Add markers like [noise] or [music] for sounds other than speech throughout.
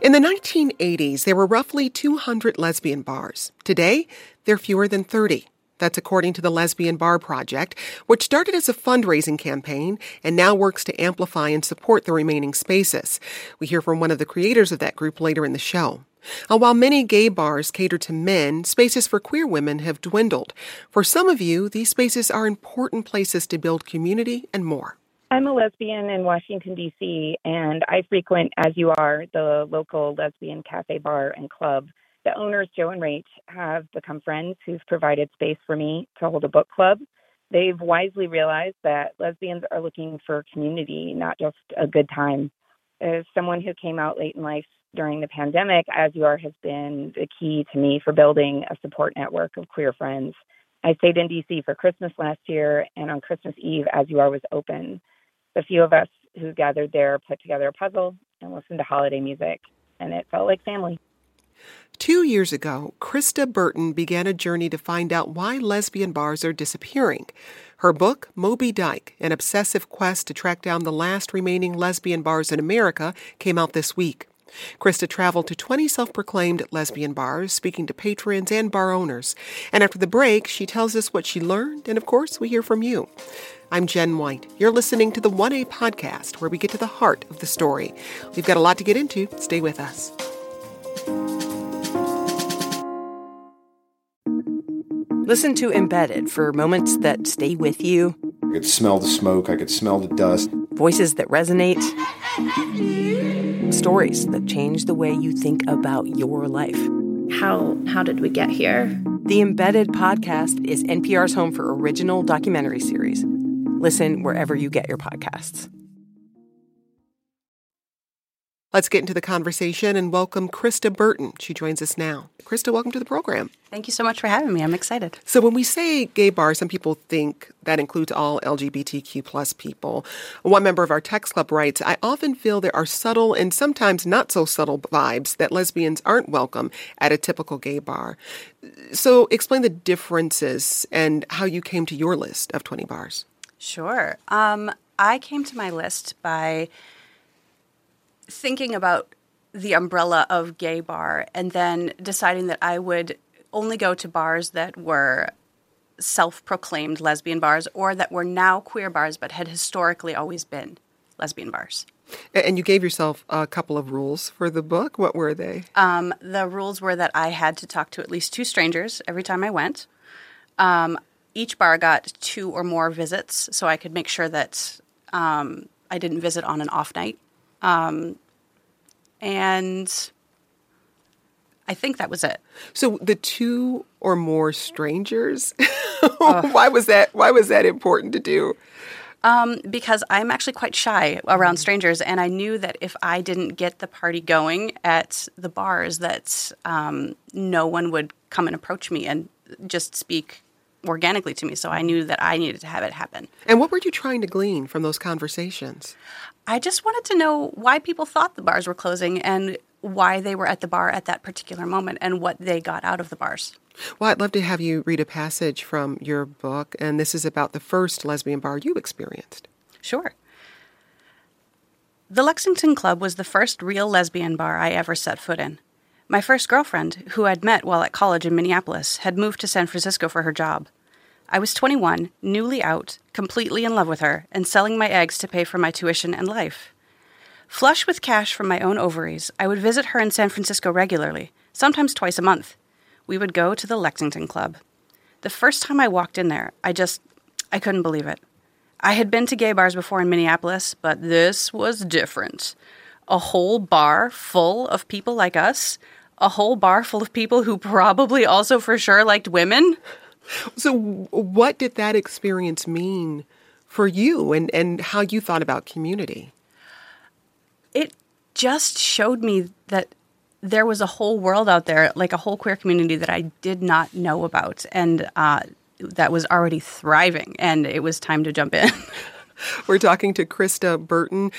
In the 1980s, there were roughly 200 lesbian bars. Today, there are fewer than 30. That's according to the Lesbian Bar Project, which started as a fundraising campaign and now works to amplify and support the remaining spaces. We hear from one of the creators of that group later in the show. Uh, while many gay bars cater to men, spaces for queer women have dwindled. For some of you, these spaces are important places to build community and more. I'm a lesbian in Washington, D.C., and I frequent, as you are, the local lesbian cafe bar and club the owners, Joe and Rach, have become friends who've provided space for me to hold a book club. They've wisely realized that lesbians are looking for community, not just a good time. As someone who came out late in life during the pandemic, As You Are has been the key to me for building a support network of queer friends. I stayed in DC for Christmas last year, and on Christmas Eve, As You Are was open. The few of us who gathered there put together a puzzle and listened to holiday music, and it felt like family. Two years ago, Krista Burton began a journey to find out why lesbian bars are disappearing. Her book, Moby Dyke An Obsessive Quest to Track Down the Last Remaining Lesbian Bars in America, came out this week. Krista traveled to 20 self proclaimed lesbian bars, speaking to patrons and bar owners. And after the break, she tells us what she learned, and of course, we hear from you. I'm Jen White. You're listening to the 1A podcast, where we get to the heart of the story. We've got a lot to get into. Stay with us. Listen to Embedded for moments that stay with you. I could smell the smoke, I could smell the dust. Voices that resonate. Stories that change the way you think about your life. How how did we get here? The Embedded podcast is NPR's home for original documentary series. Listen wherever you get your podcasts. Let's get into the conversation and welcome Krista Burton. She joins us now. Krista, welcome to the program. Thank you so much for having me. I'm excited. So, when we say gay bar, some people think that includes all LGBTQ plus people. One member of our text club writes, I often feel there are subtle and sometimes not so subtle vibes that lesbians aren't welcome at a typical gay bar. So, explain the differences and how you came to your list of 20 bars. Sure. Um, I came to my list by thinking about the umbrella of gay bar and then deciding that I would only go to bars that were self proclaimed lesbian bars or that were now queer bars but had historically always been lesbian bars. And you gave yourself a couple of rules for the book. What were they? Um, the rules were that I had to talk to at least two strangers every time I went. Um, each bar got two or more visits, so I could make sure that um, I didn't visit on an off night. Um, and I think that was it. So the two or more strangers. [laughs] why was that? Why was that important to do? Um, because I'm actually quite shy around mm. strangers, and I knew that if I didn't get the party going at the bars, that um, no one would come and approach me and just speak organically to me. So I knew that I needed to have it happen. And what were you trying to glean from those conversations? I just wanted to know why people thought the bars were closing and why they were at the bar at that particular moment and what they got out of the bars. Well, I'd love to have you read a passage from your book, and this is about the first lesbian bar you experienced. Sure. The Lexington Club was the first real lesbian bar I ever set foot in. My first girlfriend, who I'd met while at college in Minneapolis, had moved to San Francisco for her job. I was 21, newly out, completely in love with her, and selling my eggs to pay for my tuition and life. Flush with cash from my own ovaries, I would visit her in San Francisco regularly, sometimes twice a month. We would go to the Lexington Club. The first time I walked in there, I just I couldn't believe it. I had been to gay bars before in Minneapolis, but this was different. A whole bar full of people like us, a whole bar full of people who probably also for sure liked women. So, what did that experience mean for you and, and how you thought about community? It just showed me that there was a whole world out there, like a whole queer community that I did not know about, and uh, that was already thriving. And it was time to jump in. [laughs] We're talking to Krista Burton.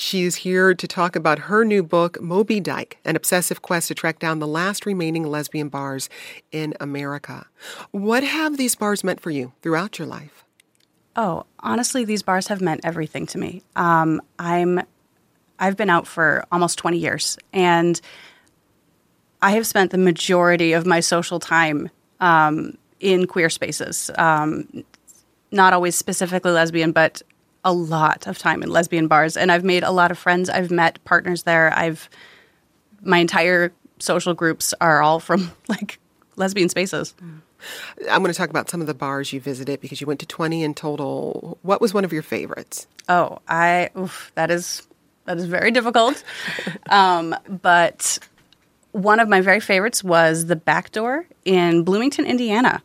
She's here to talk about her new book, Moby Dyke An Obsessive Quest to Track Down the Last Remaining Lesbian Bars in America. What have these bars meant for you throughout your life? Oh, honestly, these bars have meant everything to me. Um, I'm, I've been out for almost 20 years, and I have spent the majority of my social time um, in queer spaces. Um, not always specifically lesbian, but a lot of time in lesbian bars, and I've made a lot of friends. I've met partners there. I've my entire social groups are all from [laughs] like lesbian spaces. I'm going to talk about some of the bars you visited because you went to 20 in total. What was one of your favorites? Oh, I oof, that is that is very difficult. [laughs] um, but one of my very favorites was the Back Door in Bloomington, Indiana.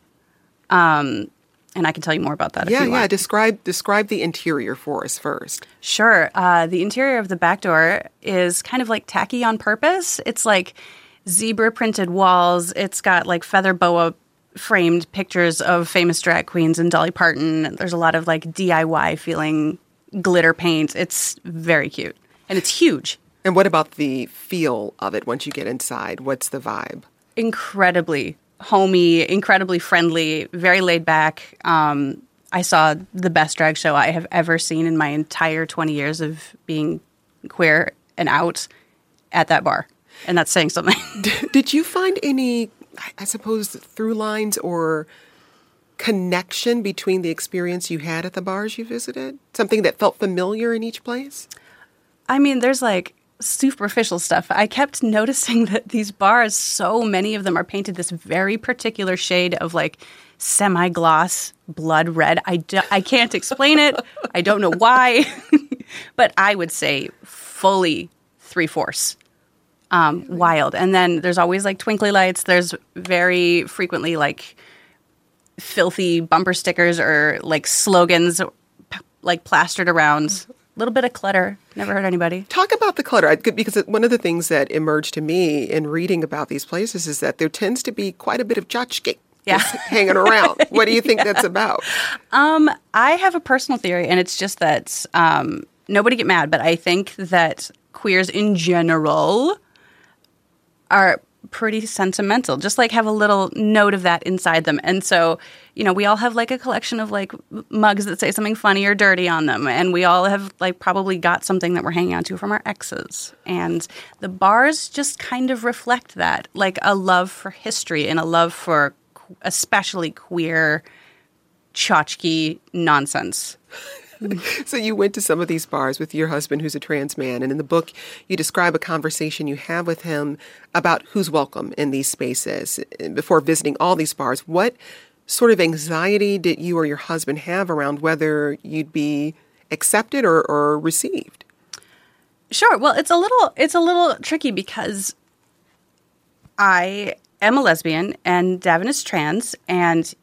Um, and I can tell you more about that. Yeah, if you yeah. want. Describe describe the interior for us first. Sure. Uh, the interior of the back door is kind of like tacky on purpose. It's like zebra printed walls. It's got like feather boa framed pictures of famous drag queens and Dolly Parton. There's a lot of like DIY feeling glitter paint. It's very cute and it's huge. And what about the feel of it once you get inside? What's the vibe? Incredibly homey, incredibly friendly, very laid back. Um, I saw the best drag show I have ever seen in my entire 20 years of being queer and out at that bar. And that's saying something. [laughs] Did you find any, I suppose, through lines or connection between the experience you had at the bars you visited? Something that felt familiar in each place? I mean, there's like superficial stuff. I kept noticing [laughs] that these bars, so many of them are painted this very particular shade of like semi gloss blood red. I, do, I can't explain it. I don't know why, [laughs] but I would say fully three fourths. Um, wild. And then there's always like twinkly lights. There's very frequently like filthy bumper stickers or like slogans p- like plastered around. A little bit of clutter. Never hurt anybody. Talk about the clutter I- because one of the things that emerged to me in reading about these places is that there tends to be quite a bit of tchotchke Yeah. [laughs] hanging around. What do you think that's [laughs] about? Um, I have a personal theory, and it's just that um, nobody get mad, but I think that queers in general are pretty sentimental. Just like have a little note of that inside them, and so you know we all have like a collection of like mugs that say something funny or dirty on them, and we all have like probably got something that we're hanging on to from our exes, and the bars just kind of reflect that, like a love for history and a love for especially queer tchotchke nonsense. [laughs] So you went to some of these bars with your husband who's a trans man and in the book you describe a conversation you have with him about who's welcome in these spaces before visiting all these bars. What sort of anxiety did you or your husband have around whether you'd be accepted or, or received? Sure. Well, it's a little it's a little tricky because I am a lesbian and Davin is trans and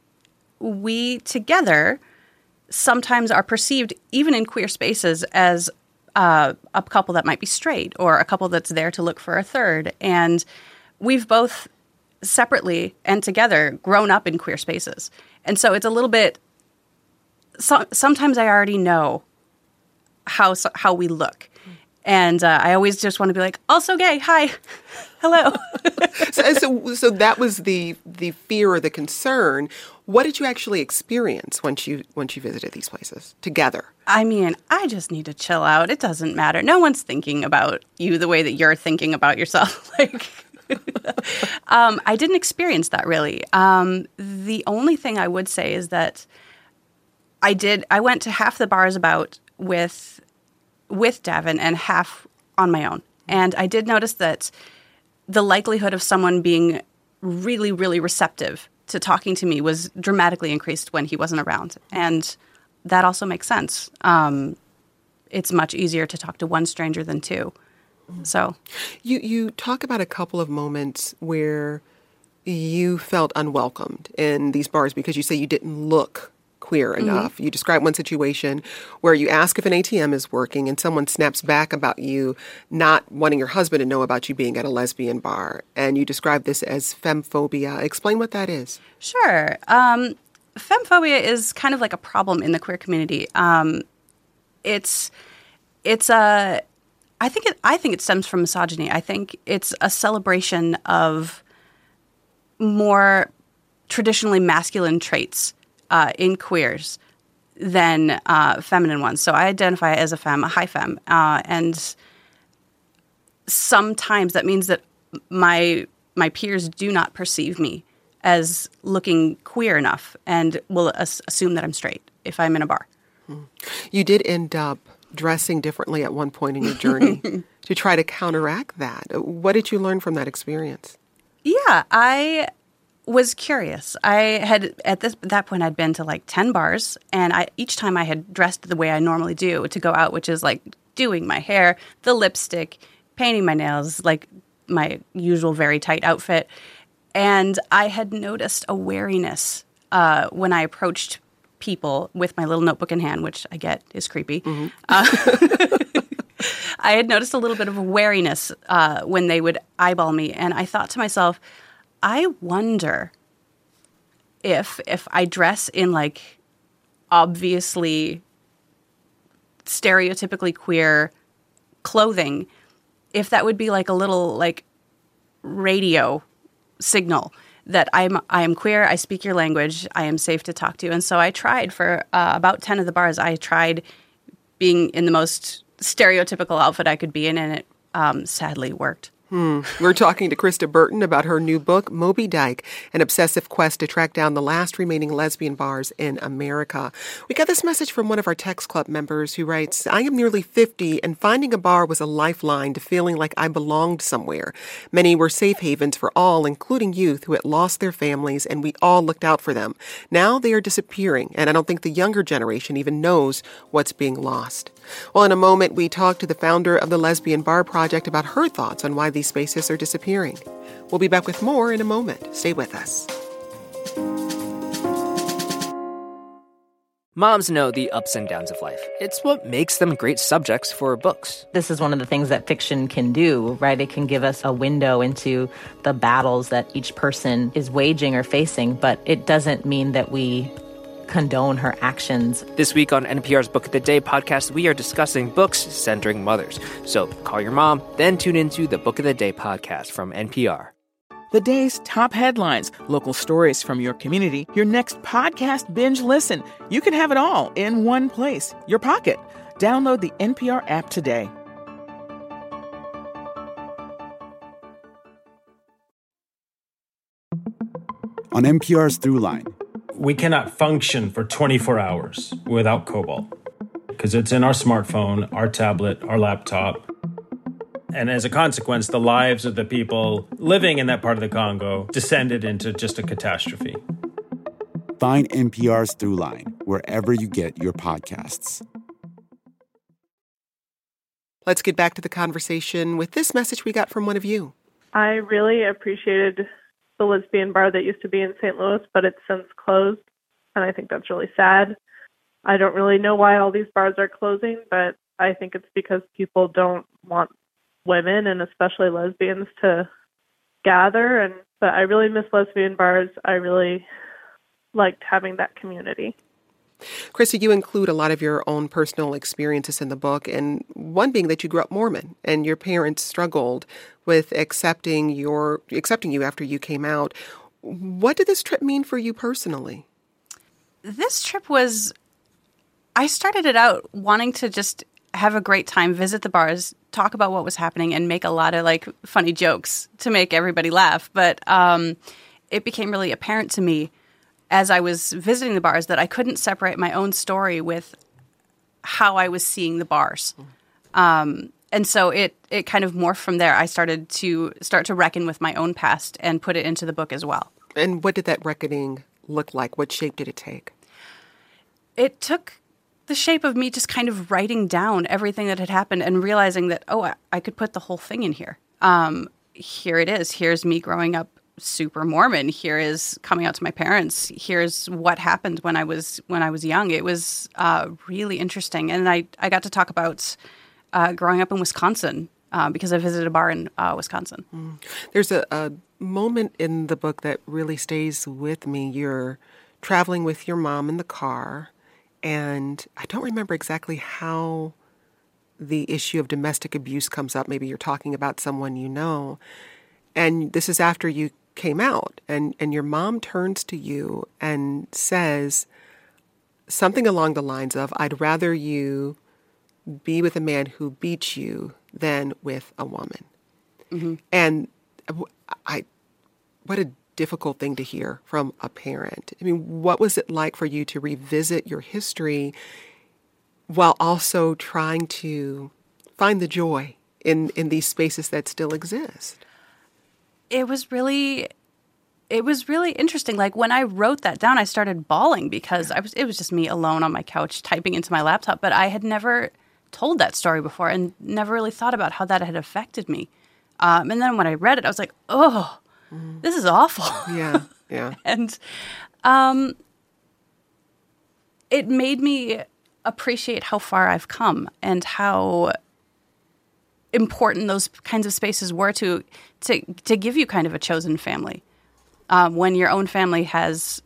we together sometimes are perceived even in queer spaces as uh, a couple that might be straight or a couple that's there to look for a third. And we've both separately and together grown up in queer spaces. And so it's a little bit so, sometimes i already know how how we look. And uh, i always just want to be like also gay hi [laughs] hello. [laughs] So, so, so that was the the fear or the concern. What did you actually experience once you once you visited these places together? I mean, I just need to chill out. It doesn't matter. No one's thinking about you the way that you're thinking about yourself. [laughs] like, [laughs] um, I didn't experience that really. Um, the only thing I would say is that I did. I went to half the bars about with with Davin and half on my own, and I did notice that the likelihood of someone being really, really receptive to talking to me was dramatically increased when he wasn't around. And that also makes sense. Um, it's much easier to talk to one stranger than two. So, You you talk about a couple of moments where you felt unwelcomed in these bars because you say you didn't look queer enough. You describe one situation where you ask if an ATM is working and someone snaps back about you not wanting your husband to know about you being at a lesbian bar. And you describe this as femphobia. Explain what that is. Sure. Um, femphobia is kind of like a problem in the queer community. Um, it's it's a I think it I think it stems from misogyny. I think it's a celebration of more traditionally masculine traits uh, in queers than uh, feminine ones. So I identify as a femme, a high femme, uh, and sometimes that means that my my peers do not perceive me as looking queer enough and will as- assume that I'm straight if I'm in a bar. You did end up dressing differently at one point in your journey [laughs] to try to counteract that. What did you learn from that experience? Yeah, I was curious. I had at this that point I'd been to like 10 bars and I each time I had dressed the way I normally do to go out, which is like doing my hair, the lipstick, painting my nails, like my usual very tight outfit. And I had noticed a wariness uh, when I approached people with my little notebook in hand, which I get is creepy. Uh, [laughs] I had noticed a little bit of a wariness uh, when they would eyeball me, and I thought to myself, I wonder if if I dress in like obviously stereotypically queer clothing, if that would be like a little like radio signal that I'm I am queer, I speak your language, I am safe to talk to. You. And so I tried for uh, about 10 of the bars. I tried being in the most stereotypical outfit I could be in and it um, sadly worked. Hmm. We're talking to Krista Burton about her new book, Moby Dyke, an obsessive quest to track down the last remaining lesbian bars in America. We got this message from one of our Text Club members who writes, I am nearly 50 and finding a bar was a lifeline to feeling like I belonged somewhere. Many were safe havens for all, including youth who had lost their families, and we all looked out for them. Now they are disappearing, and I don't think the younger generation even knows what's being lost. Well, in a moment, we talk to the founder of the Lesbian Bar Project about her thoughts on why these spaces are disappearing. We'll be back with more in a moment. Stay with us. Moms know the ups and downs of life. It's what makes them great subjects for books. This is one of the things that fiction can do, right? It can give us a window into the battles that each person is waging or facing, but it doesn't mean that we condone her actions. This week on NPR's Book of the Day podcast, we are discussing books centering mothers. So call your mom, then tune into the Book of the Day podcast from NPR. The day's top headlines, local stories from your community, your next podcast binge listen. You can have it all in one place, your pocket. Download the NPR app today. On NPR's Throughline, we cannot function for 24 hours without cobalt because it's in our smartphone, our tablet, our laptop. And as a consequence, the lives of the people living in that part of the Congo descended into just a catastrophe. Find NPR's Throughline wherever you get your podcasts. Let's get back to the conversation with this message we got from one of you. I really appreciated the lesbian bar that used to be in St. Louis, but it's since closed. And I think that's really sad. I don't really know why all these bars are closing, but I think it's because people don't want women and especially lesbians to gather and but I really miss lesbian bars. I really liked having that community. Krista, you include a lot of your own personal experiences in the book, and one being that you grew up Mormon and your parents struggled with accepting your accepting you after you came out. What did this trip mean for you personally? This trip was I started it out wanting to just have a great time, visit the bars, talk about what was happening, and make a lot of like funny jokes to make everybody laugh. But um, it became really apparent to me as I was visiting the bars that I couldn't separate my own story with how I was seeing the bars. Um, and so it it kind of morphed from there. I started to start to reckon with my own past and put it into the book as well. And what did that reckoning look like? What shape did it take? It took the shape of me just kind of writing down everything that had happened and realizing that oh, I, I could put the whole thing in here. Um, here it is. Here's me growing up super Mormon. Here is coming out to my parents. Here's what happened when I was when I was young. It was uh, really interesting, and I I got to talk about uh, growing up in Wisconsin uh, because I visited a bar in uh, Wisconsin. Mm. There's a, a moment in the book that really stays with me. You're traveling with your mom in the car, and I don't remember exactly how the issue of domestic abuse comes up. Maybe you're talking about someone you know. And this is after you came out, and, and your mom turns to you and says something along the lines of, I'd rather you be with a man who beats you than with a woman. Mm-hmm. And I, what a difficult thing to hear from a parent. I mean, what was it like for you to revisit your history while also trying to find the joy in, in these spaces that still exist? It was really it was really interesting. Like when I wrote that down, I started bawling because I was it was just me alone on my couch typing into my laptop, but I had never told that story before and never really thought about how that had affected me. Um, and then when I read it, I was like, oh, mm. this is awful. [laughs] Yeah, yeah. [laughs] and um, it made me appreciate how far I've come and how important those kinds of spaces were to to to give you kind of a chosen family um, when your own family has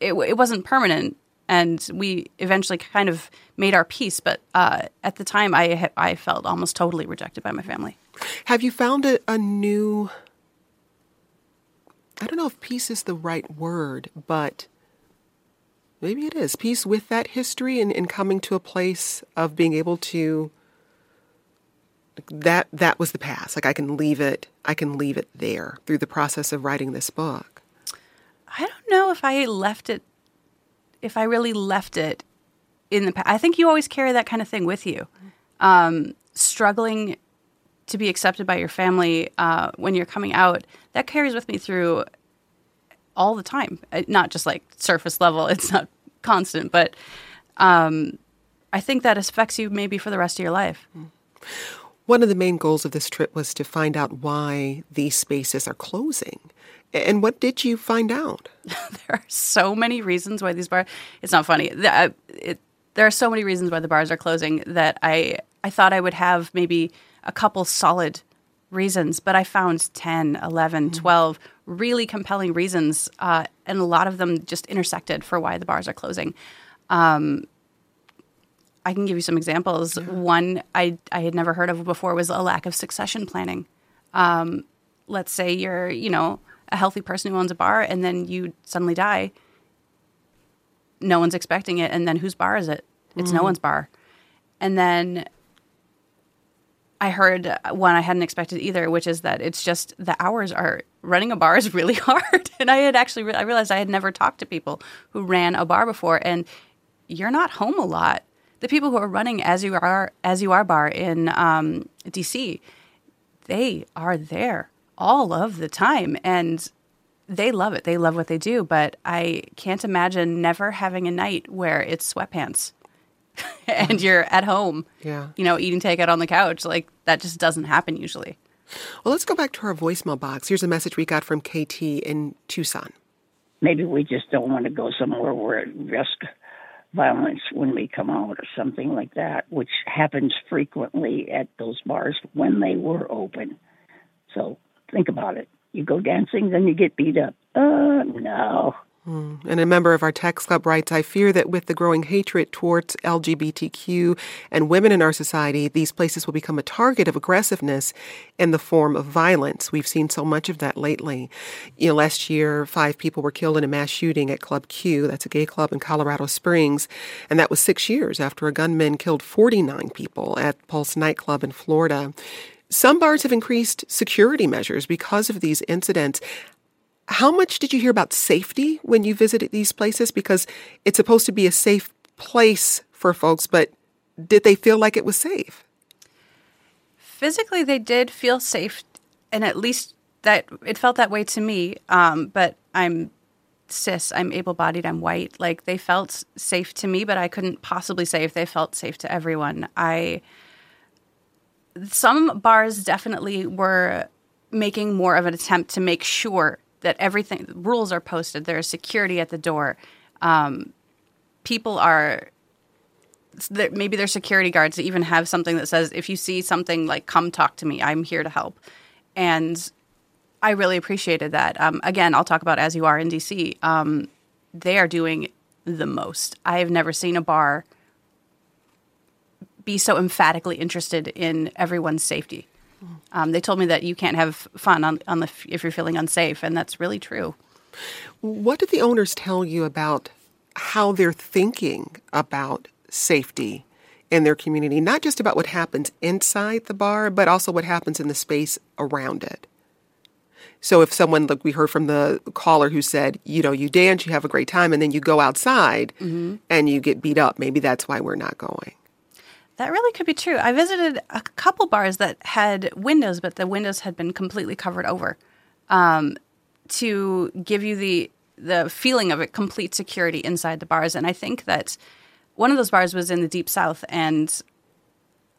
it, it wasn't permanent and we eventually kind of made our peace but uh, at the time I I felt almost totally rejected by my family. Have you found a, a new I don't know if peace is the right word, but maybe it is peace with that history and, and coming to a place of being able to that that was the past like i can leave it i can leave it there through the process of writing this book i don't know if i left it if i really left it in the past i think you always carry that kind of thing with you um, struggling to be accepted by your family uh, when you're coming out that carries with me through all the time. Uh, not just like surface level, [laughs] it's not constant, but um, I think that affects you maybe for the rest of your life. Hmm. One of the main goals of this trip was to find out why these spaces are closing. And what did you find out? [laughs] there are so many reasons why these bars. It's not funny. Uh, it, there are so many reasons why the bars are closing that I I thought I would have maybe a couple solid reasons, but I found 10, 11, mm-hmm. 12 really compelling reasons, uh, and a lot of them just intersected for why the bars are closing. Um, I can give you some examples. Yeah. One I, I had never heard of before was a lack of succession planning. Um, let's say you're, you know, a healthy person who owns a bar and then you suddenly die. No one's expecting it. And then whose bar is it? It's mm-hmm. no one's bar. And then I heard one I hadn't expected either, which is that it's just the hours are running a bar is [laughs] really hard. and I had actually re- I realized I had never talked to people who ran a bar before, and you're not home a lot. The people who are running as you are as you are bar in um, DC, they are there all of the time, and they love it. They love what they do. But I can't imagine never having a night where it's sweatpants [laughs] and you're at home, yeah. you know, eating takeout on the couch. Like that just doesn't happen usually. Well, let's go back to our voicemail box. Here's a message we got from KT in Tucson. Maybe we just don't want to go somewhere where it risk violence when we come out or something like that, which happens frequently at those bars when they were open. So think about it. You go dancing, then you get beat up. Uh, no. Mm. And a member of our text club writes I fear that with the growing hatred towards LGBTQ and women in our society, these places will become a target of aggressiveness in the form of violence. We've seen so much of that lately. You know, last year, five people were killed in a mass shooting at Club Q, that's a gay club in Colorado Springs, and that was six years after a gunman killed 49 people at Pulse nightclub in Florida. Some bars have increased security measures because of these incidents. How much did you hear about safety when you visited these places? Because it's supposed to be a safe place for folks, but did they feel like it was safe? Physically, they did feel safe, and at least that it felt that way to me. Um, but I'm cis, I'm able bodied, I'm white. Like they felt safe to me, but I couldn't possibly say if they felt safe to everyone. I some bars definitely were making more of an attempt to make sure that everything rules are posted. There is security at the door. Um, people are maybe there's security guards that even have something that says if you see something like come talk to me i'm here to help and i really appreciated that um, again i'll talk about as you are in dc um, they are doing the most i have never seen a bar be so emphatically interested in everyone's safety um, they told me that you can't have fun on, on the if you're feeling unsafe and that's really true what did the owners tell you about how they're thinking about safety in their community, not just about what happens inside the bar, but also what happens in the space around it. So if someone, like we heard from the caller who said, you know, you dance, you have a great time, and then you go outside mm-hmm. and you get beat up, maybe that's why we're not going. That really could be true. I visited a couple bars that had windows, but the windows had been completely covered over um, to give you the the feeling of it, complete security inside the bars. And I think that one of those bars was in the deep south, and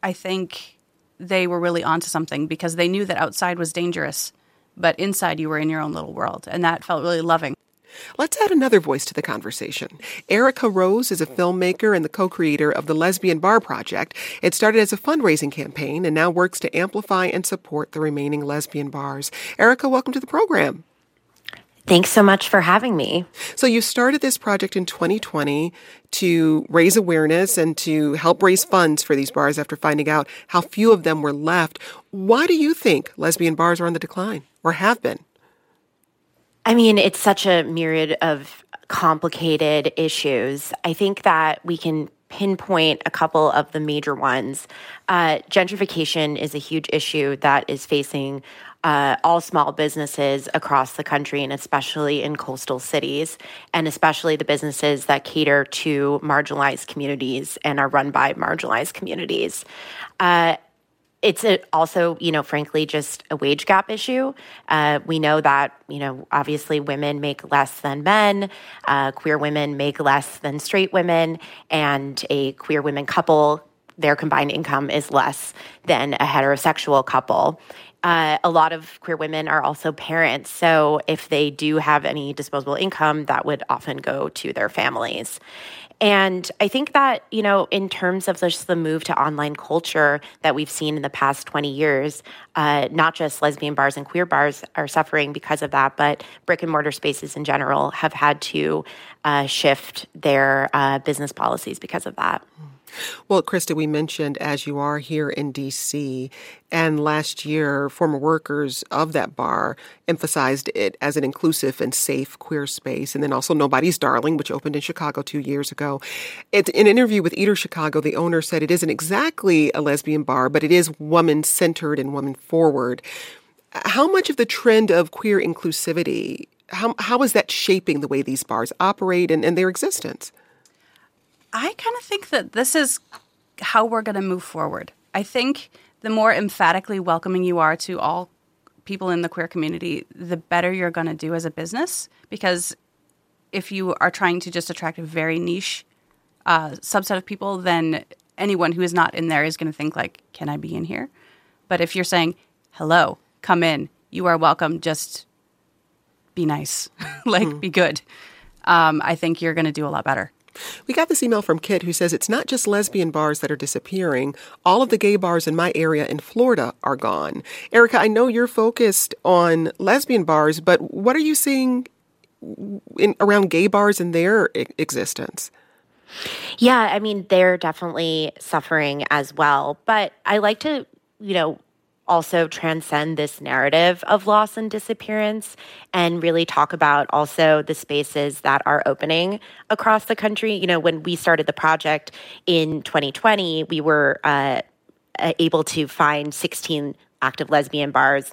I think they were really onto something because they knew that outside was dangerous, but inside you were in your own little world, and that felt really loving. Let's add another voice to the conversation. Erica Rose is a filmmaker and the co creator of the Lesbian Bar Project. It started as a fundraising campaign and now works to amplify and support the remaining lesbian bars. Erica, welcome to the program. Thanks so much for having me. So, you started this project in 2020 to raise awareness and to help raise funds for these bars after finding out how few of them were left. Why do you think lesbian bars are on the decline or have been? I mean, it's such a myriad of complicated issues. I think that we can pinpoint a couple of the major ones. Uh, gentrification is a huge issue that is facing uh, all small businesses across the country and especially in coastal cities, and especially the businesses that cater to marginalized communities and are run by marginalized communities. Uh, it's a, also, you know, frankly, just a wage gap issue. Uh, we know that, you know, obviously women make less than men, uh, queer women make less than straight women, and a queer women couple their combined income is less than a heterosexual couple. Uh, a lot of queer women are also parents. So if they do have any disposable income, that would often go to their families. And I think that, you know, in terms of just the move to online culture that we've seen in the past 20 years, uh, not just lesbian bars and queer bars are suffering because of that, but brick and mortar spaces in general have had to uh, shift their uh, business policies because of that. Well, Krista, we mentioned as you are here in DC, and last year, former workers of that bar emphasized it as an inclusive and safe queer space. And then also Nobody's Darling, which opened in Chicago two years ago. in an interview with Eater Chicago, the owner said it isn't exactly a lesbian bar, but it is woman centered and woman forward. How much of the trend of queer inclusivity, how, how is that shaping the way these bars operate and, and their existence? I kind of think that this is how we're going to move forward. I think the more emphatically welcoming you are to all people in the queer community, the better you're going to do as a business. Because if you are trying to just attract a very niche uh, subset of people, then anyone who is not in there is going to think like, "Can I be in here?" But if you're saying, "Hello, come in, you are welcome," just be nice, [laughs] like mm. be good. Um, I think you're going to do a lot better. We got this email from Kit who says it's not just lesbian bars that are disappearing. All of the gay bars in my area in Florida are gone. Erica, I know you're focused on lesbian bars, but what are you seeing in, around gay bars and their existence? Yeah, I mean, they're definitely suffering as well. But I like to, you know, also transcend this narrative of loss and disappearance and really talk about also the spaces that are opening across the country. You know, when we started the project in 2020, we were uh, able to find 16 active lesbian bars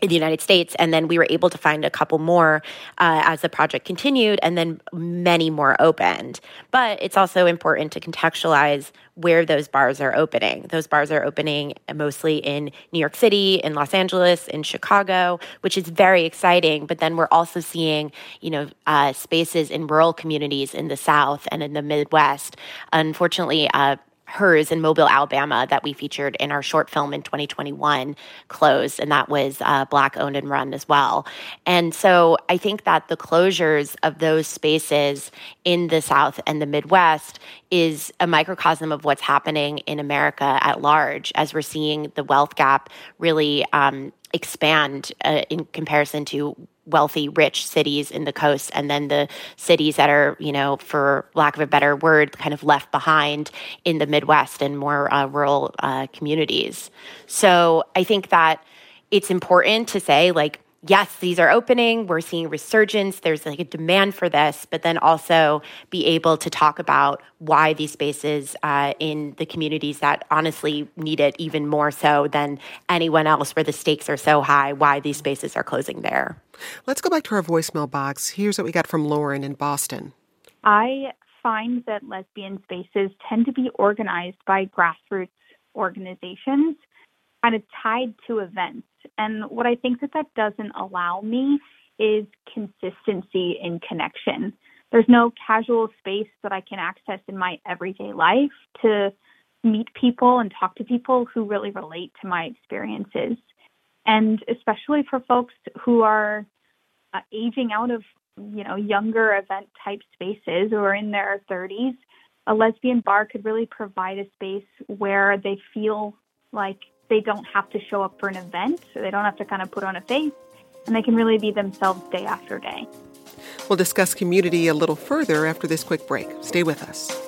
in the United States. And then we were able to find a couple more uh, as the project continued, and then many more opened. But it's also important to contextualize where those bars are opening. Those bars are opening mostly in New York City, in Los Angeles, in Chicago, which is very exciting. But then we're also seeing, you know, uh, spaces in rural communities in the South and in the Midwest. Unfortunately, uh, Herz in Mobile, Alabama, that we featured in our short film in 2021 closed, and that was uh, Black owned and run as well. And so I think that the closures of those spaces in the South and the Midwest is a microcosm of what's happening in America at large as we're seeing the wealth gap really um, expand uh, in comparison to wealthy, rich cities in the coast, and then the cities that are, you know, for lack of a better word, kind of left behind in the Midwest and more uh, rural uh, communities. So I think that it's important to say, like, yes, these are opening. We're seeing resurgence. There's like a demand for this, but then also be able to talk about why these spaces uh, in the communities that honestly need it even more so than anyone else, where the stakes are so high, why these spaces are closing there. Let's go back to our voicemail box. Here's what we got from Lauren in Boston. I find that lesbian spaces tend to be organized by grassroots organizations kind of tied to events. And what I think that that doesn't allow me is consistency in connection. There's no casual space that I can access in my everyday life to meet people and talk to people who really relate to my experiences. And especially for folks who are uh, aging out of, you know, younger event type spaces or in their 30s, a lesbian bar could really provide a space where they feel like they don't have to show up for an event, so they don't have to kind of put on a face, and they can really be themselves day after day. We'll discuss community a little further after this quick break. Stay with us.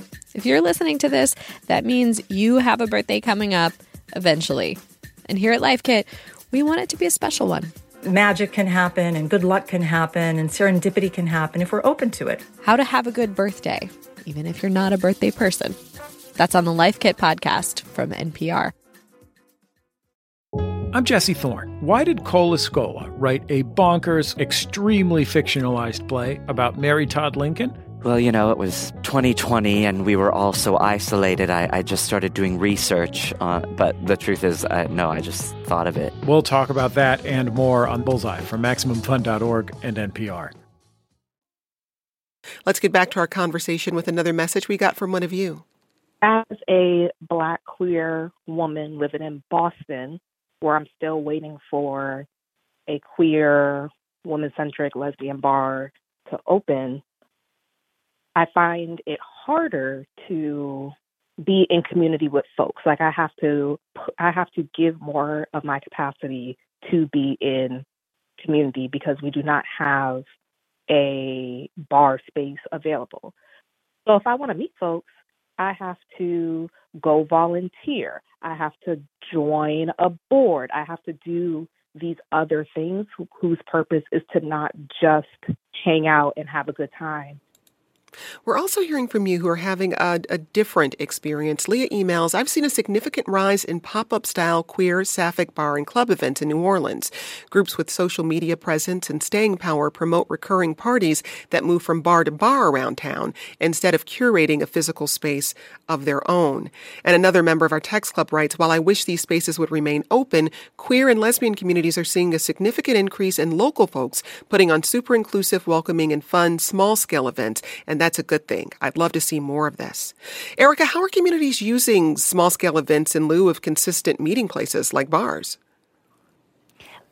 If you're listening to this, that means you have a birthday coming up eventually. And here at Life Kit, we want it to be a special one. Magic can happen, and good luck can happen, and serendipity can happen if we're open to it. How to have a good birthday, even if you're not a birthday person. That's on the Life Kit podcast from NPR. I'm Jesse Thorne. Why did Cole Escola write a bonkers, extremely fictionalized play about Mary Todd Lincoln? Well, you know, it was 2020 and we were all so isolated. I, I just started doing research. Uh, but the truth is, I, no, I just thought of it. We'll talk about that and more on Bullseye from MaximumFun.org and NPR. Let's get back to our conversation with another message we got from one of you. As a black queer woman living in Boston, where I'm still waiting for a queer, woman centric lesbian bar to open, I find it harder to be in community with folks. Like I have to I have to give more of my capacity to be in community because we do not have a bar space available. So if I want to meet folks, I have to go volunteer. I have to join a board. I have to do these other things whose purpose is to not just hang out and have a good time, we're also hearing from you who are having a, a, different experience. Leah emails I've seen a significant rise in pop up style queer, sapphic bar and club events in New Orleans. Groups with social media presence and staying power promote recurring parties that move from bar to bar around town instead of curating a physical space of their own. And another member of our text club writes While I wish these spaces would remain open, queer and lesbian communities are seeing a significant increase in local folks putting on super inclusive, welcoming, and fun small scale events. And that's a good thing. I'd love to see more of this. Erica, how are communities using small scale events in lieu of consistent meeting places like bars?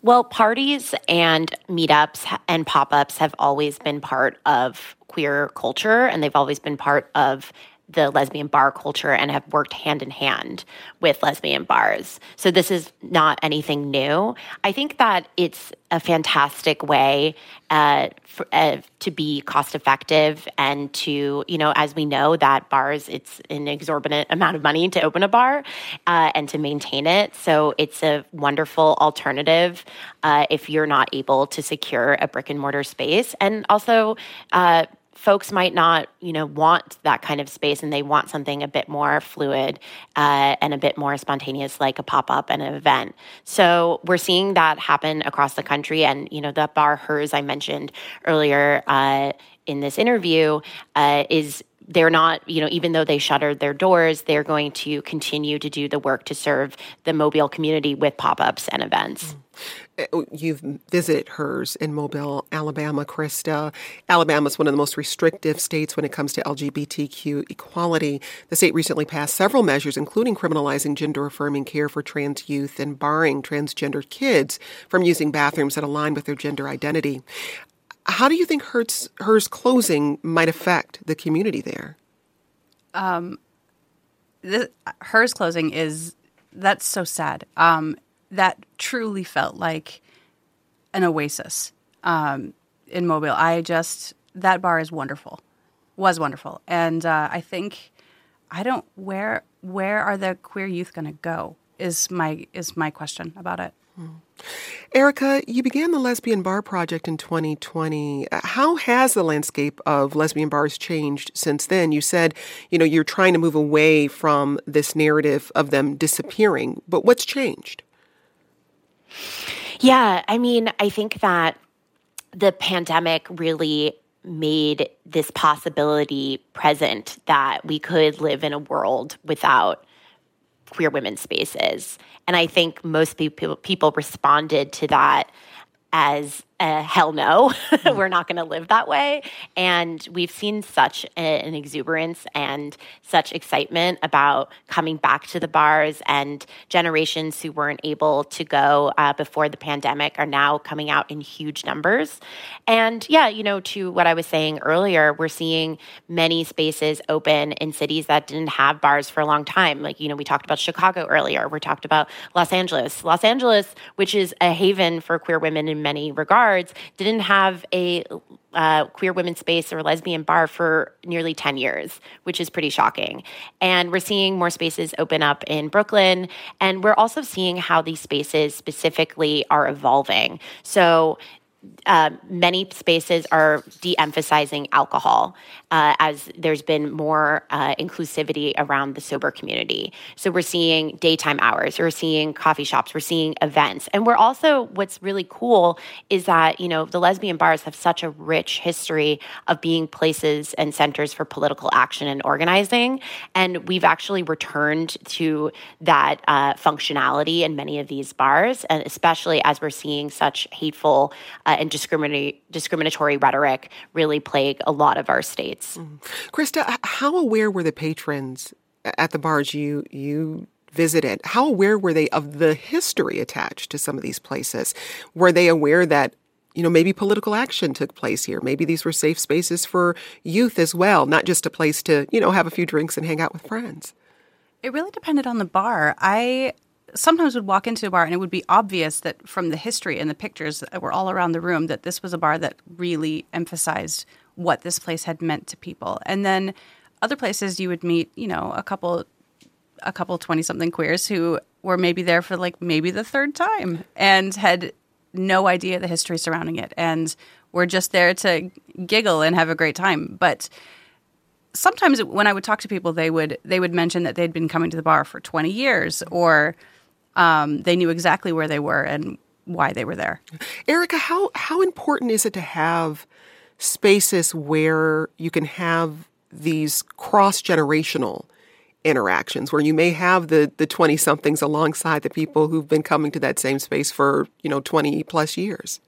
Well, parties and meetups and pop ups have always been part of queer culture, and they've always been part of the lesbian bar culture and have worked hand in hand with lesbian bars. So this is not anything new. I think that it's a fantastic way uh, for, uh, to be cost effective and to, you know, as we know that bars, it's an exorbitant amount of money to open a bar uh, and to maintain it. So it's a wonderful alternative uh, if you're not able to secure a brick and mortar space. And also, uh, folks might not, you know, want that kind of space and they want something a bit more fluid uh, and a bit more spontaneous, like a pop up and an event. So we're seeing that happen across the country. And, you know, the bar Herz I mentioned earlier uh, in this interview uh, is they're not, you know, even though they shuttered their doors, they're going to continue to do the work to serve the Mobile community with pop ups and events. Uh, you've visited Herz in Mobile, Alabama, Krista. Alabama is one of the most restrictive states when it comes to LGBTQ equality. The state recently passed several measures, including criminalizing gender affirming care for trans youth and barring transgender kids from using bathrooms that align with their gender identity. How do you think Herz, Herz closing might affect the community there? Um, Herz closing is that's so sad. Um, that truly felt like an oasis um, in Mobile. I just that bar is wonderful, was wonderful, and uh, I think I don't where where are the queer youth going to go is my is my question about it. Erica, you began the Lesbian Bar Project in 2020. How has the landscape of lesbian bars changed since then? You said, you know, you're trying to move away from this narrative of them disappearing, but what's changed? Yeah, I mean, I think that the pandemic really made this possibility present that we could live in a world without queer women's spaces. And I think most people people responded to that as uh, hell no, [laughs] mm. we're not going to live that way. And we've seen such a, an exuberance and such excitement about coming back to the bars, and generations who weren't able to go uh, before the pandemic are now coming out in huge numbers. And yeah, you know, to what I was saying earlier, we're seeing many spaces open in cities that didn't have bars for a long time. Like, you know, we talked about Chicago earlier, we talked about Los Angeles. Los Angeles, which is a haven for queer women in many regards didn't have a uh, queer women's space or lesbian bar for nearly 10 years, which is pretty shocking. And we're seeing more spaces open up in Brooklyn. And we're also seeing how these spaces specifically are evolving. So uh, many spaces are de-emphasizing alcohol uh, as there's been more uh, inclusivity around the sober community. So we're seeing daytime hours, we're seeing coffee shops, we're seeing events, and we're also what's really cool is that you know the lesbian bars have such a rich history of being places and centers for political action and organizing, and we've actually returned to that uh, functionality in many of these bars, and especially as we're seeing such hateful uh, and discriminatory discriminatory rhetoric really plague a lot of our states. Mm. Krista, how aware were the patrons at the bars you you visited? How aware were they of the history attached to some of these places? Were they aware that you know, maybe political action took place here. Maybe these were safe spaces for youth as well, not just a place to, you know, have a few drinks and hang out with friends. It really depended on the bar. I sometimes would walk into a bar and it would be obvious that from the history and the pictures that were all around the room that this was a bar that really emphasized what this place had meant to people. And then other places you would meet, you know, a couple a couple 20 something queers who were maybe there for like maybe the third time and had no idea the history surrounding it and were just there to giggle and have a great time. But sometimes when I would talk to people, they would they would mention that they'd been coming to the bar for 20 years or um, they knew exactly where they were and why they were there. Erica, how how important is it to have spaces where you can have these cross generational interactions where you may have the the 20 somethings alongside the people who've been coming to that same space for you know 20 plus years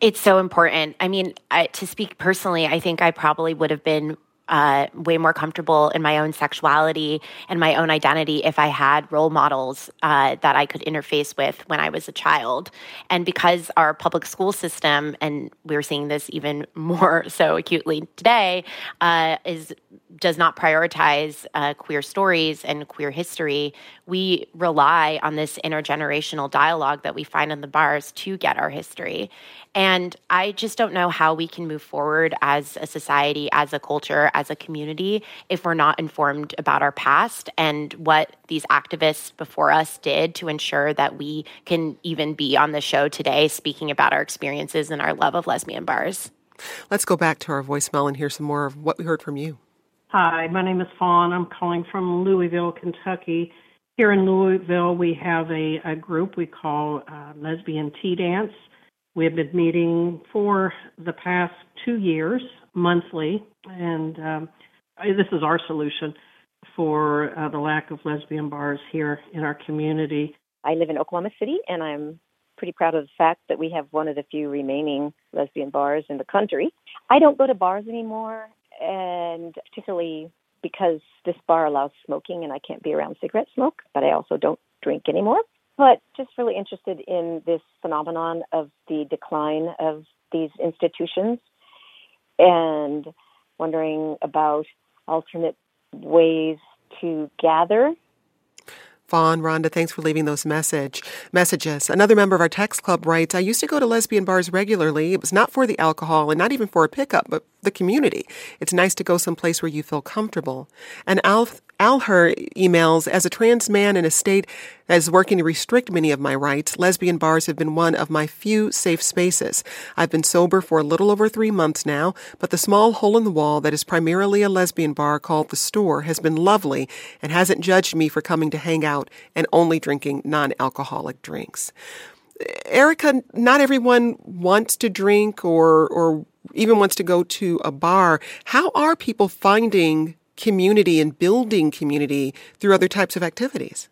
it's so important i mean I, to speak personally i think i probably would have been uh, way more comfortable in my own sexuality and my own identity if I had role models uh, that I could interface with when I was a child. And because our public school system, and we're seeing this even [laughs] more so acutely today, uh, is does not prioritize uh, queer stories and queer history, we rely on this intergenerational dialogue that we find in the bars to get our history. And I just don't know how we can move forward as a society, as a culture, as a community if we're not informed about our past and what these activists before us did to ensure that we can even be on the show today speaking about our experiences and our love of lesbian bars. Let's go back to our voicemail and hear some more of what we heard from you. Hi, my name is Fawn. I'm calling from Louisville, Kentucky. Here in Louisville, we have a, a group we call uh, Lesbian Tea Dance. We have been meeting for the past two years monthly, and um, this is our solution for uh, the lack of lesbian bars here in our community. I live in Oklahoma City, and I'm pretty proud of the fact that we have one of the few remaining lesbian bars in the country. I don't go to bars anymore, and particularly because this bar allows smoking and I can't be around cigarette smoke, but I also don't drink anymore. But just really interested in this phenomenon of the decline of these institutions and wondering about alternate ways to gather Fawn, Rhonda, thanks for leaving those message messages. Another member of our text club writes, I used to go to lesbian bars regularly. It was not for the alcohol and not even for a pickup, but the community. It's nice to go someplace where you feel comfortable. And Alf, Alher emails, as a trans man in a state that is working to restrict many of my rights, lesbian bars have been one of my few safe spaces. I've been sober for a little over three months now, but the small hole in the wall that is primarily a lesbian bar called The Store has been lovely and hasn't judged me for coming to hang out and only drinking non-alcoholic drinks. Erica, not everyone wants to drink or, or even wants to go to a bar. How are people finding community and building community through other types of activities?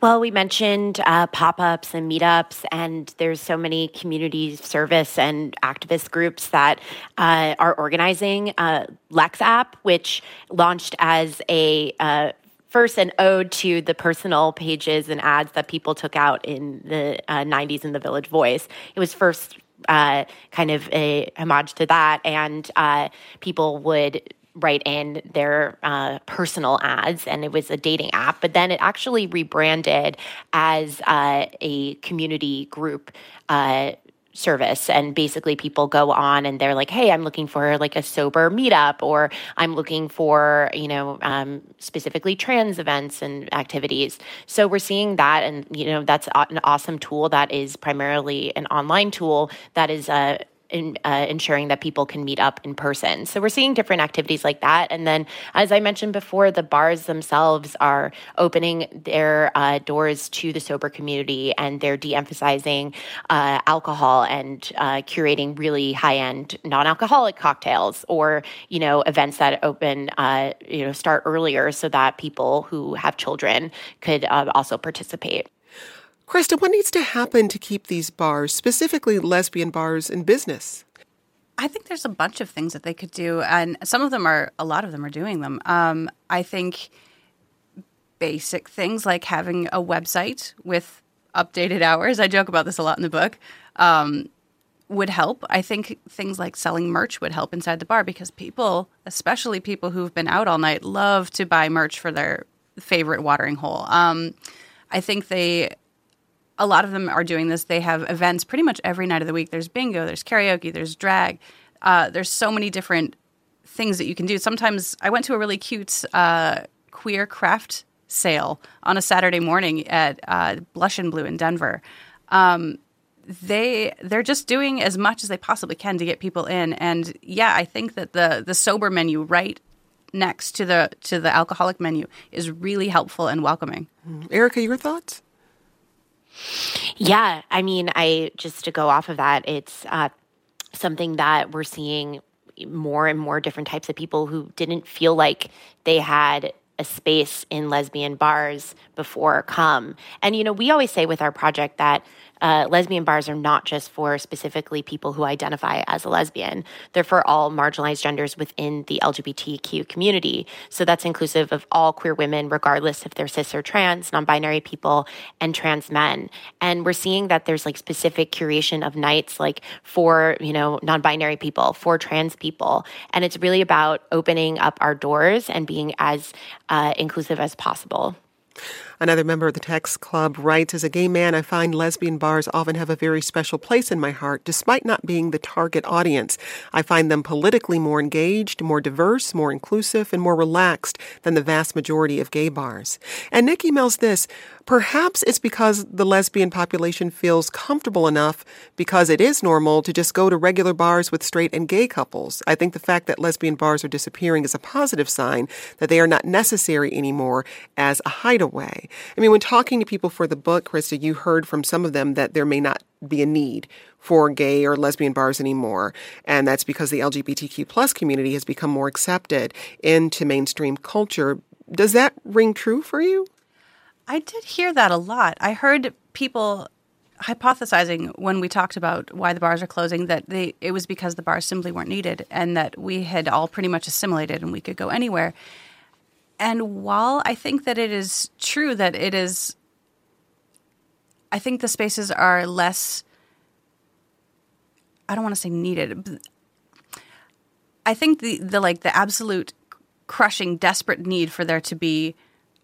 Well, we mentioned uh, pop ups and meetups, and there's so many community service and activist groups that uh, are organizing uh, Lex app, which launched as a uh, first an ode to the personal pages and ads that people took out in the uh, 90s in the Village Voice. It was first uh, kind of a homage to that, and uh, people would write in their uh, personal ads, and it was a dating app. But then it actually rebranded as uh, a community group uh, service and basically people go on and they're like hey i'm looking for like a sober meetup or i'm looking for you know um, specifically trans events and activities so we're seeing that and you know that's an awesome tool that is primarily an online tool that is uh, in, uh, ensuring that people can meet up in person. So we're seeing different activities like that. And then, as I mentioned before, the bars themselves are opening their uh, doors to the sober community and they're de emphasizing uh, alcohol and uh, curating really high end non alcoholic cocktails or, you know, events that open, uh, you know, start earlier so that people who have children could uh, also participate. Krista, what needs to happen to keep these bars, specifically lesbian bars, in business? I think there's a bunch of things that they could do, and some of them are, a lot of them are doing them. Um, I think basic things like having a website with updated hours. I joke about this a lot in the book. Um, would help. I think things like selling merch would help inside the bar because people, especially people who've been out all night, love to buy merch for their favorite watering hole. Um, I think they a lot of them are doing this. They have events pretty much every night of the week. There's bingo, there's karaoke, there's drag. Uh, there's so many different things that you can do. Sometimes I went to a really cute uh, queer craft sale on a Saturday morning at uh, Blush and Blu in Denver. Um, they they're just doing as much as they possibly can to get people in. And yeah, I think that the the sober menu right next to the to the alcoholic menu is really helpful and welcoming. Erica, your thoughts? Yeah, I mean, I just to go off of that, it's uh, something that we're seeing more and more different types of people who didn't feel like they had a space in lesbian bars before come. And you know, we always say with our project that uh, lesbian bars are not just for specifically people who identify as a lesbian, they're for all marginalized genders within the LGBTQ community. So that's inclusive of all queer women, regardless if they're cis or trans, non binary people, and trans men. And we're seeing that there's like specific curation of nights, like for, you know, non binary people, for trans people. And it's really about opening up our doors and being as uh, inclusive as possible. Another member of the text club writes As a gay man, I find lesbian bars often have a very special place in my heart, despite not being the target audience. I find them politically more engaged, more diverse, more inclusive, and more relaxed than the vast majority of gay bars. And Nick emails this Perhaps it's because the lesbian population feels comfortable enough because it is normal to just go to regular bars with straight and gay couples. I think the fact that lesbian bars are disappearing is a positive sign that they are not necessary anymore as a hideaway. I mean, when talking to people for the book, Krista, you heard from some of them that there may not be a need for gay or lesbian bars anymore. And that's because the LGBTQ plus community has become more accepted into mainstream culture. Does that ring true for you? I did hear that a lot. I heard people hypothesizing when we talked about why the bars are closing that they it was because the bars simply weren't needed and that we had all pretty much assimilated and we could go anywhere. And while I think that it is true that it is I think the spaces are less I don't want to say needed. I think the the like the absolute crushing desperate need for there to be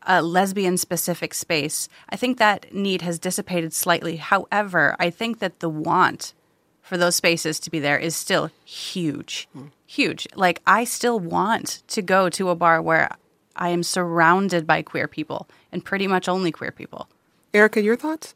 a lesbian specific space, I think that need has dissipated slightly. However, I think that the want for those spaces to be there is still huge. Mm. Huge. Like, I still want to go to a bar where I am surrounded by queer people and pretty much only queer people. Erica, your thoughts?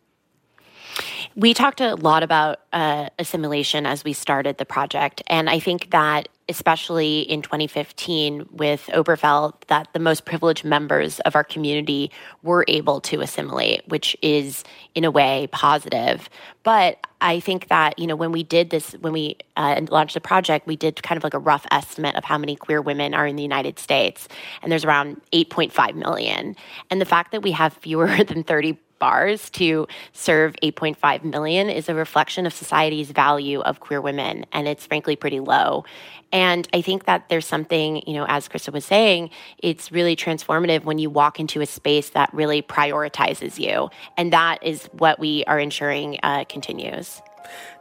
We talked a lot about uh, assimilation as we started the project. And I think that, especially in 2015 with Obergefell, that the most privileged members of our community were able to assimilate, which is, in a way, positive. But I think that, you know, when we did this, when we uh, launched the project, we did kind of like a rough estimate of how many queer women are in the United States. And there's around 8.5 million. And the fact that we have fewer [laughs] than 30 bars to serve 8.5 million is a reflection of society's value of queer women and it's frankly pretty low. And i think that there's something you know as krista was saying it's really transformative when you walk into a space that really prioritizes you and that is what we are ensuring uh, continues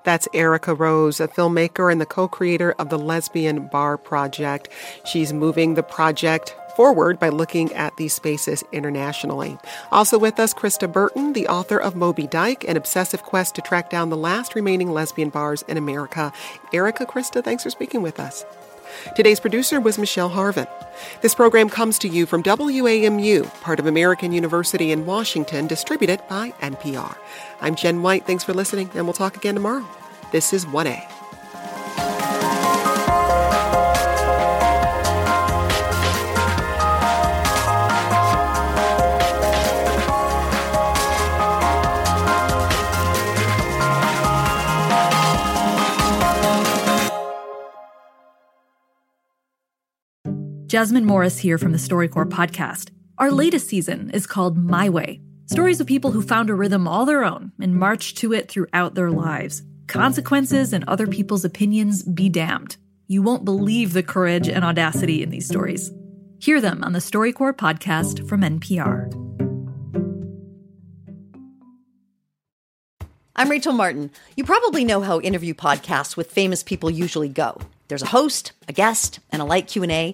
that's Erica Rose, a filmmaker and the co creator of the Lesbian Bar Project. She's moving the project forward by looking at these spaces internationally. Also with us, Krista Burton, the author of Moby Dyke, an obsessive quest to track down the last remaining lesbian bars in America. Erica, Krista, thanks for speaking with us. Today's producer was Michelle Harvin. This program comes to you from WAMU, part of American University in Washington, distributed by NPR. I'm Jen White. Thanks for listening, and we'll talk again tomorrow. This is 1A. Jasmine Morris here from the StoryCorps podcast. Our latest season is called My Way stories of people who found a rhythm all their own and marched to it throughout their lives. Consequences and other people's opinions be damned. You won't believe the courage and audacity in these stories. Hear them on the StoryCorps podcast from NPR. I'm Rachel Martin. You probably know how interview podcasts with famous people usually go. There's a host, a guest, and a light Q&A.